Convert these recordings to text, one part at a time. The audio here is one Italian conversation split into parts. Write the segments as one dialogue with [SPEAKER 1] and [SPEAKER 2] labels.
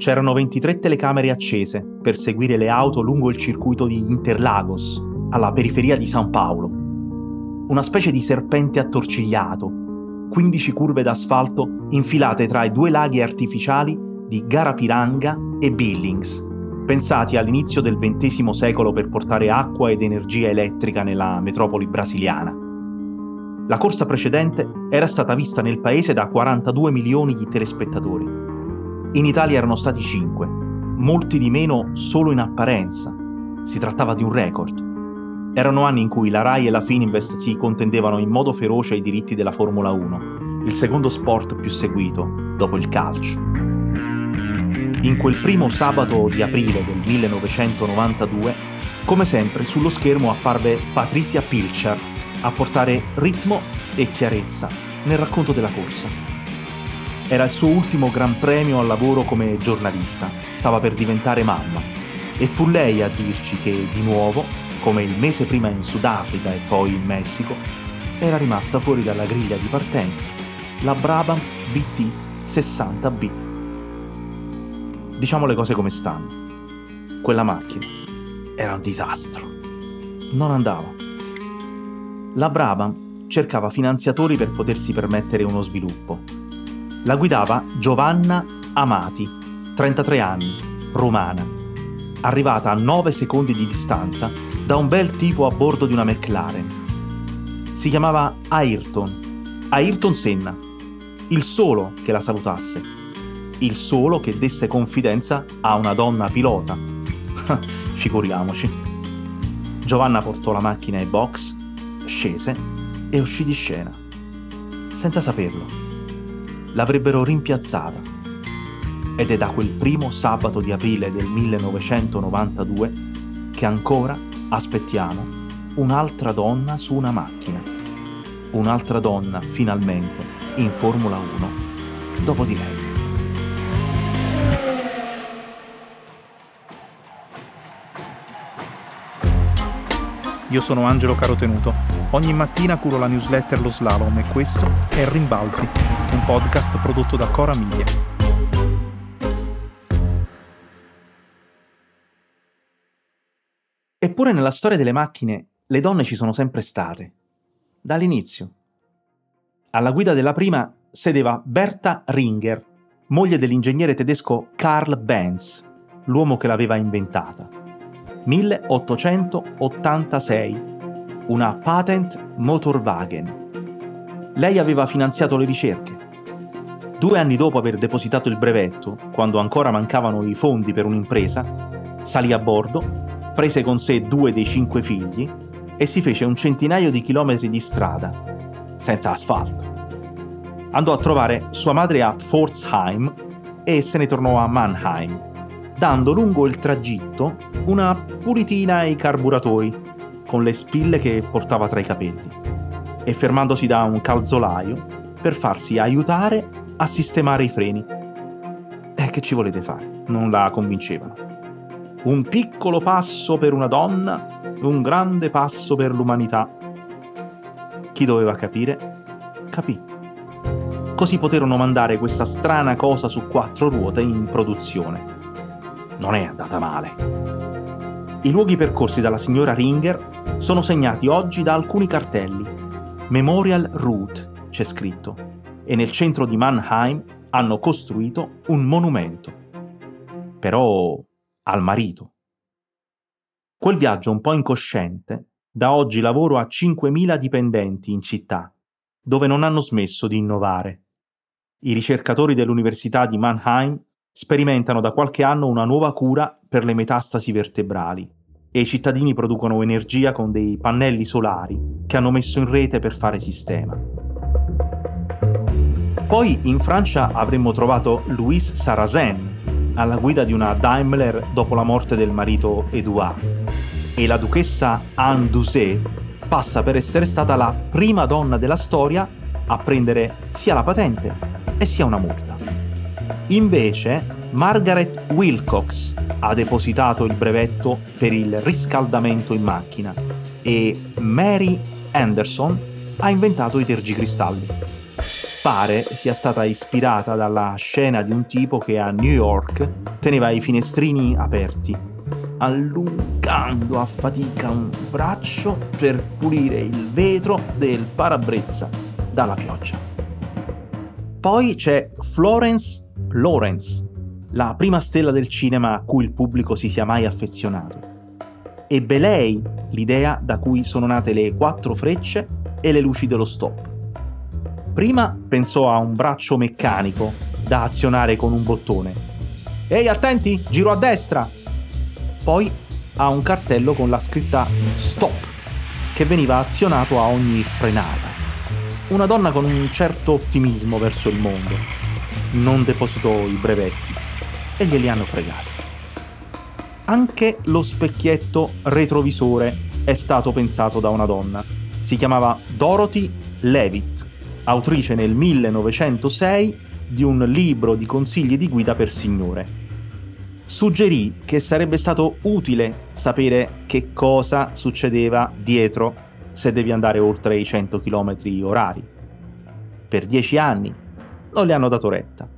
[SPEAKER 1] c'erano 23 telecamere accese per seguire le auto lungo il circuito di Interlagos, alla periferia di San Paolo. Una specie di serpente attorcigliato, 15 curve d'asfalto infilate tra i due laghi artificiali di Garapiranga e Billings, pensati all'inizio del XX secolo per portare acqua ed energia elettrica nella metropoli brasiliana. La corsa precedente era stata vista nel paese da 42 milioni di telespettatori. In Italia erano stati 5, molti di meno solo in apparenza. Si trattava di un record. Erano anni in cui la RAI e la Fininvest si contendevano in modo feroce i diritti della Formula 1, il secondo sport più seguito, dopo il calcio. In quel primo sabato di aprile del 1992, come sempre sullo schermo apparve Patricia Pilchard a portare ritmo e chiarezza nel racconto della corsa. Era il suo ultimo gran premio al lavoro come giornalista, stava per diventare mamma e fu lei a dirci che di nuovo come il mese prima in Sudafrica e poi in Messico, era rimasta fuori dalla griglia di partenza la Brabham BT 60B. Diciamo le cose come stanno. Quella macchina era un disastro. Non andava. La Brabham cercava finanziatori per potersi permettere uno sviluppo. La guidava Giovanna Amati, 33 anni, romana, arrivata a 9 secondi di distanza da un bel tipo a bordo di una McLaren. Si chiamava Ayrton, Ayrton Senna, il solo che la salutasse, il solo che desse confidenza a una donna pilota. Figuriamoci. Giovanna portò la macchina ai box, scese e uscì di scena. Senza saperlo. L'avrebbero rimpiazzata. Ed è da quel primo sabato di aprile del 1992 che ancora aspettiamo un'altra donna su una macchina. Un'altra donna, finalmente, in Formula 1, dopo di lei.
[SPEAKER 2] Io sono Angelo Carotenuto. Ogni mattina curo la newsletter Lo Slalom e questo è Rimbalzi, podcast prodotto da Cora Media.
[SPEAKER 1] Eppure nella storia delle macchine le donne ci sono sempre state, dall'inizio. Alla guida della prima sedeva Berta Ringer, moglie dell'ingegnere tedesco Karl Benz, l'uomo che l'aveva inventata. 1886, una Patent Motorwagen. Lei aveva finanziato le ricerche. Due anni dopo aver depositato il brevetto, quando ancora mancavano i fondi per un'impresa, salì a bordo prese con sé due dei cinque figli e si fece un centinaio di chilometri di strada, senza asfalto. Andò a trovare sua madre a Pforzheim e se ne tornò a Mannheim, dando lungo il tragitto una pulitina ai carburatori, con le spille che portava tra i capelli, e fermandosi da un calzolaio per farsi aiutare a sistemare i freni. E che ci volete fare? Non la convincevano. Un piccolo passo per una donna, un grande passo per l'umanità. Chi doveva capire, capì. Così poterono mandare questa strana cosa su quattro ruote in produzione. Non è andata male. I luoghi percorsi dalla signora Ringer sono segnati oggi da alcuni cartelli. Memorial Route c'è scritto. E nel centro di Mannheim hanno costruito un monumento. Però al marito. Quel viaggio un po' incosciente, da oggi lavoro a 5.000 dipendenti in città, dove non hanno smesso di innovare. I ricercatori dell'Università di Mannheim sperimentano da qualche anno una nuova cura per le metastasi vertebrali e i cittadini producono energia con dei pannelli solari che hanno messo in rete per fare sistema. Poi in Francia avremmo trovato Louis Sarrazin, alla guida di una Daimler dopo la morte del marito Edouard. E la duchessa Anne Doucet passa per essere stata la prima donna della storia a prendere sia la patente e sia una multa. Invece, Margaret Wilcox ha depositato il brevetto per il riscaldamento in macchina e Mary Anderson ha inventato i tergicristalli. Pare sia stata ispirata dalla scena di un tipo che a New York teneva i finestrini aperti, allungando a fatica un braccio per pulire il vetro del parabrezza dalla pioggia. Poi c'è Florence Lawrence, la prima stella del cinema a cui il pubblico si sia mai affezionato. Ebbe lei l'idea da cui sono nate le quattro frecce e le luci dello stop. Prima pensò a un braccio meccanico da azionare con un bottone. Ehi, attenti, giro a destra! Poi a un cartello con la scritta Stop, che veniva azionato a ogni frenata. Una donna con un certo ottimismo verso il mondo. Non depositò i brevetti e glieli hanno fregati. Anche lo specchietto retrovisore è stato pensato da una donna. Si chiamava Dorothy Levitt, autrice nel 1906 di un libro di consigli di guida per signore. Suggerì che sarebbe stato utile sapere che cosa succedeva dietro se devi andare oltre i 100 km orari. Per dieci anni non le hanno dato retta.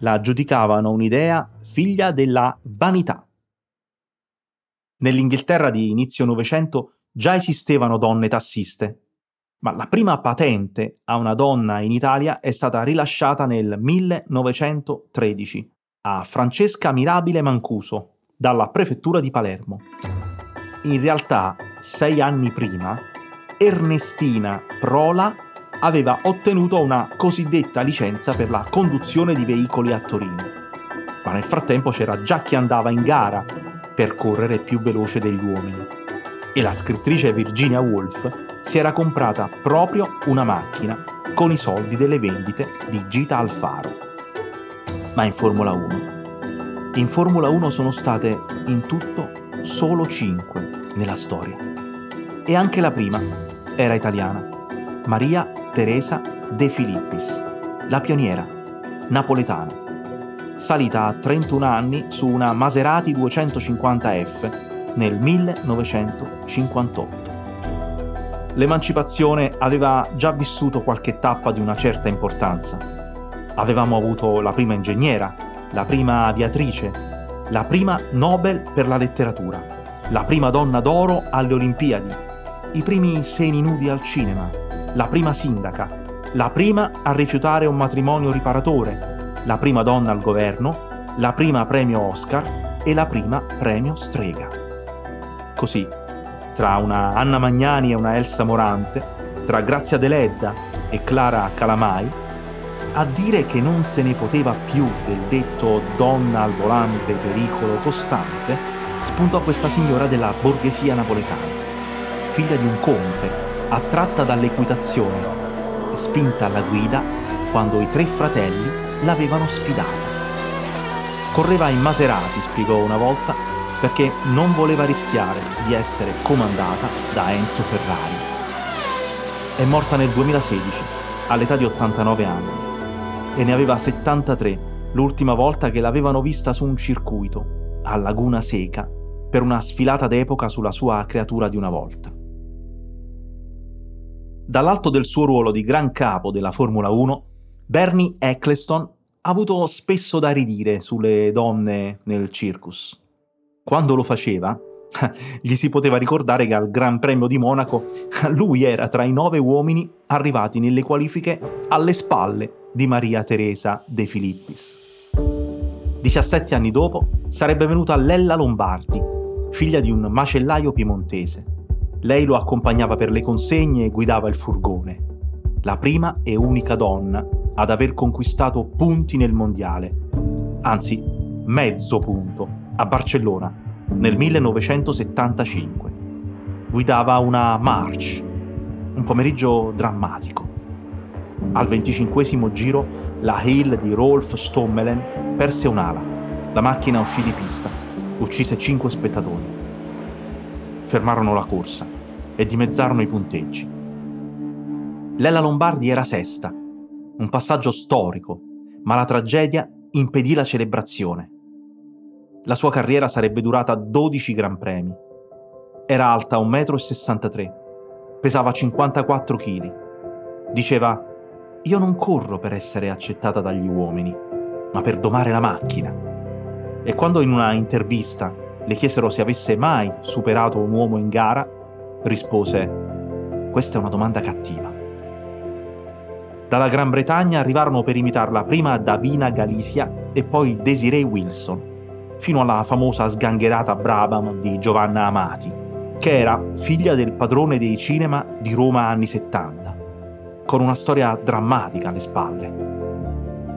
[SPEAKER 1] La giudicavano un'idea figlia della vanità. Nell'Inghilterra di inizio Novecento già esistevano donne tassiste, ma la prima patente a una donna in Italia è stata rilasciata nel 1913 a Francesca Mirabile Mancuso dalla prefettura di Palermo. In realtà, sei anni prima, Ernestina Prola aveva ottenuto una cosiddetta licenza per la conduzione di veicoli a Torino. Ma nel frattempo c'era già chi andava in gara per correre più veloce degli uomini. E la scrittrice Virginia Woolf si era comprata proprio una macchina con i soldi delle vendite di Gita Alfaro. Ma in Formula 1. In Formula 1 sono state in tutto solo 5 nella storia. E anche la prima era italiana. Maria Teresa De Filippis, la pioniera, napoletana salita a 31 anni su una Maserati 250F nel 1958. L'emancipazione aveva già vissuto qualche tappa di una certa importanza. Avevamo avuto la prima ingegnera, la prima aviatrice, la prima Nobel per la letteratura, la prima donna d'oro alle Olimpiadi, i primi seni nudi al cinema, la prima sindaca, la prima a rifiutare un matrimonio riparatore, la prima donna al governo, la prima premio Oscar e la prima premio Strega. Così, tra una Anna Magnani e una Elsa Morante, tra Grazia Deledda e Clara Calamai, a dire che non se ne poteva più del detto donna al volante pericolo costante, spuntò questa signora della borghesia napoletana, figlia di un conte, attratta dall'equitazione e spinta alla guida quando i tre fratelli l'avevano sfidata. Correva in Maserati, spiegò una volta, perché non voleva rischiare di essere comandata da Enzo Ferrari. È morta nel 2016, all'età di 89 anni, e ne aveva 73 l'ultima volta che l'avevano vista su un circuito, a Laguna Seca, per una sfilata d'epoca sulla sua creatura di una volta. Dall'alto del suo ruolo di gran capo della Formula 1, Bernie Eccleston ha avuto spesso da ridire sulle donne nel circus. Quando lo faceva, gli si poteva ricordare che al Gran Premio di Monaco lui era tra i nove uomini arrivati nelle qualifiche alle spalle di Maria Teresa De Filippis. 17 anni dopo sarebbe venuta Lella Lombardi, figlia di un macellaio piemontese. Lei lo accompagnava per le consegne e guidava il furgone. La prima e unica donna ad aver conquistato punti nel mondiale, anzi mezzo punto, a Barcellona nel 1975. Guidava una March, un pomeriggio drammatico. Al venticinquesimo giro la Hill di Rolf Stommelen perse un'ala, la macchina uscì di pista, uccise cinque spettatori. Fermarono la corsa e dimezzarono i punteggi. Lella Lombardi era sesta un passaggio storico, ma la tragedia impedì la celebrazione. La sua carriera sarebbe durata 12 Gran Premi. Era alta 1,63 m, pesava 54 kg. Diceva, io non corro per essere accettata dagli uomini, ma per domare la macchina. E quando in una intervista le chiesero se avesse mai superato un uomo in gara, rispose, questa è una domanda cattiva. Dalla Gran Bretagna arrivarono per imitarla prima Davina Galizia e poi Desiree Wilson, fino alla famosa sgangherata Brabham di Giovanna Amati, che era figlia del padrone dei cinema di Roma anni 70, con una storia drammatica alle spalle.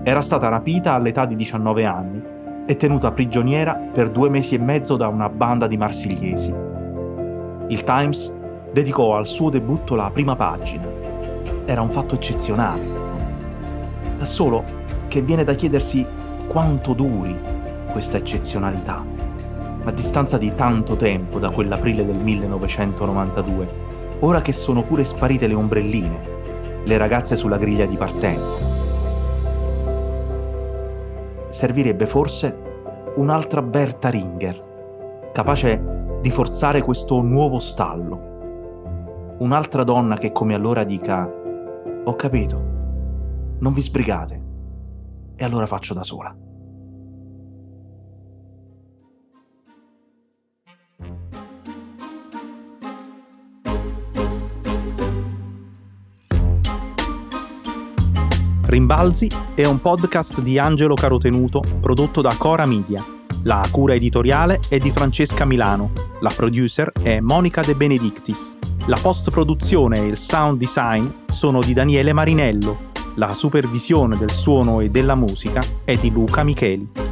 [SPEAKER 1] Era stata rapita all'età di 19 anni e tenuta prigioniera per due mesi e mezzo da una banda di marsigliesi. Il Times dedicò al suo debutto la prima pagina era un fatto eccezionale. Solo che viene da chiedersi quanto duri questa eccezionalità, a distanza di tanto tempo da quell'aprile del 1992, ora che sono pure sparite le ombrelline, le ragazze sulla griglia di partenza. Servirebbe forse un'altra Berta Ringer, capace di forzare questo nuovo stallo. Un'altra donna che come allora dica ho capito. Non vi sbrigate. E allora faccio da sola.
[SPEAKER 2] Rimbalzi è un podcast di Angelo Carotenuto prodotto da Cora Media. La cura editoriale è di Francesca Milano, la producer è Monica De Benedictis. La post-produzione e il sound design sono di Daniele Marinello. La supervisione del suono e della musica è di Luca Micheli.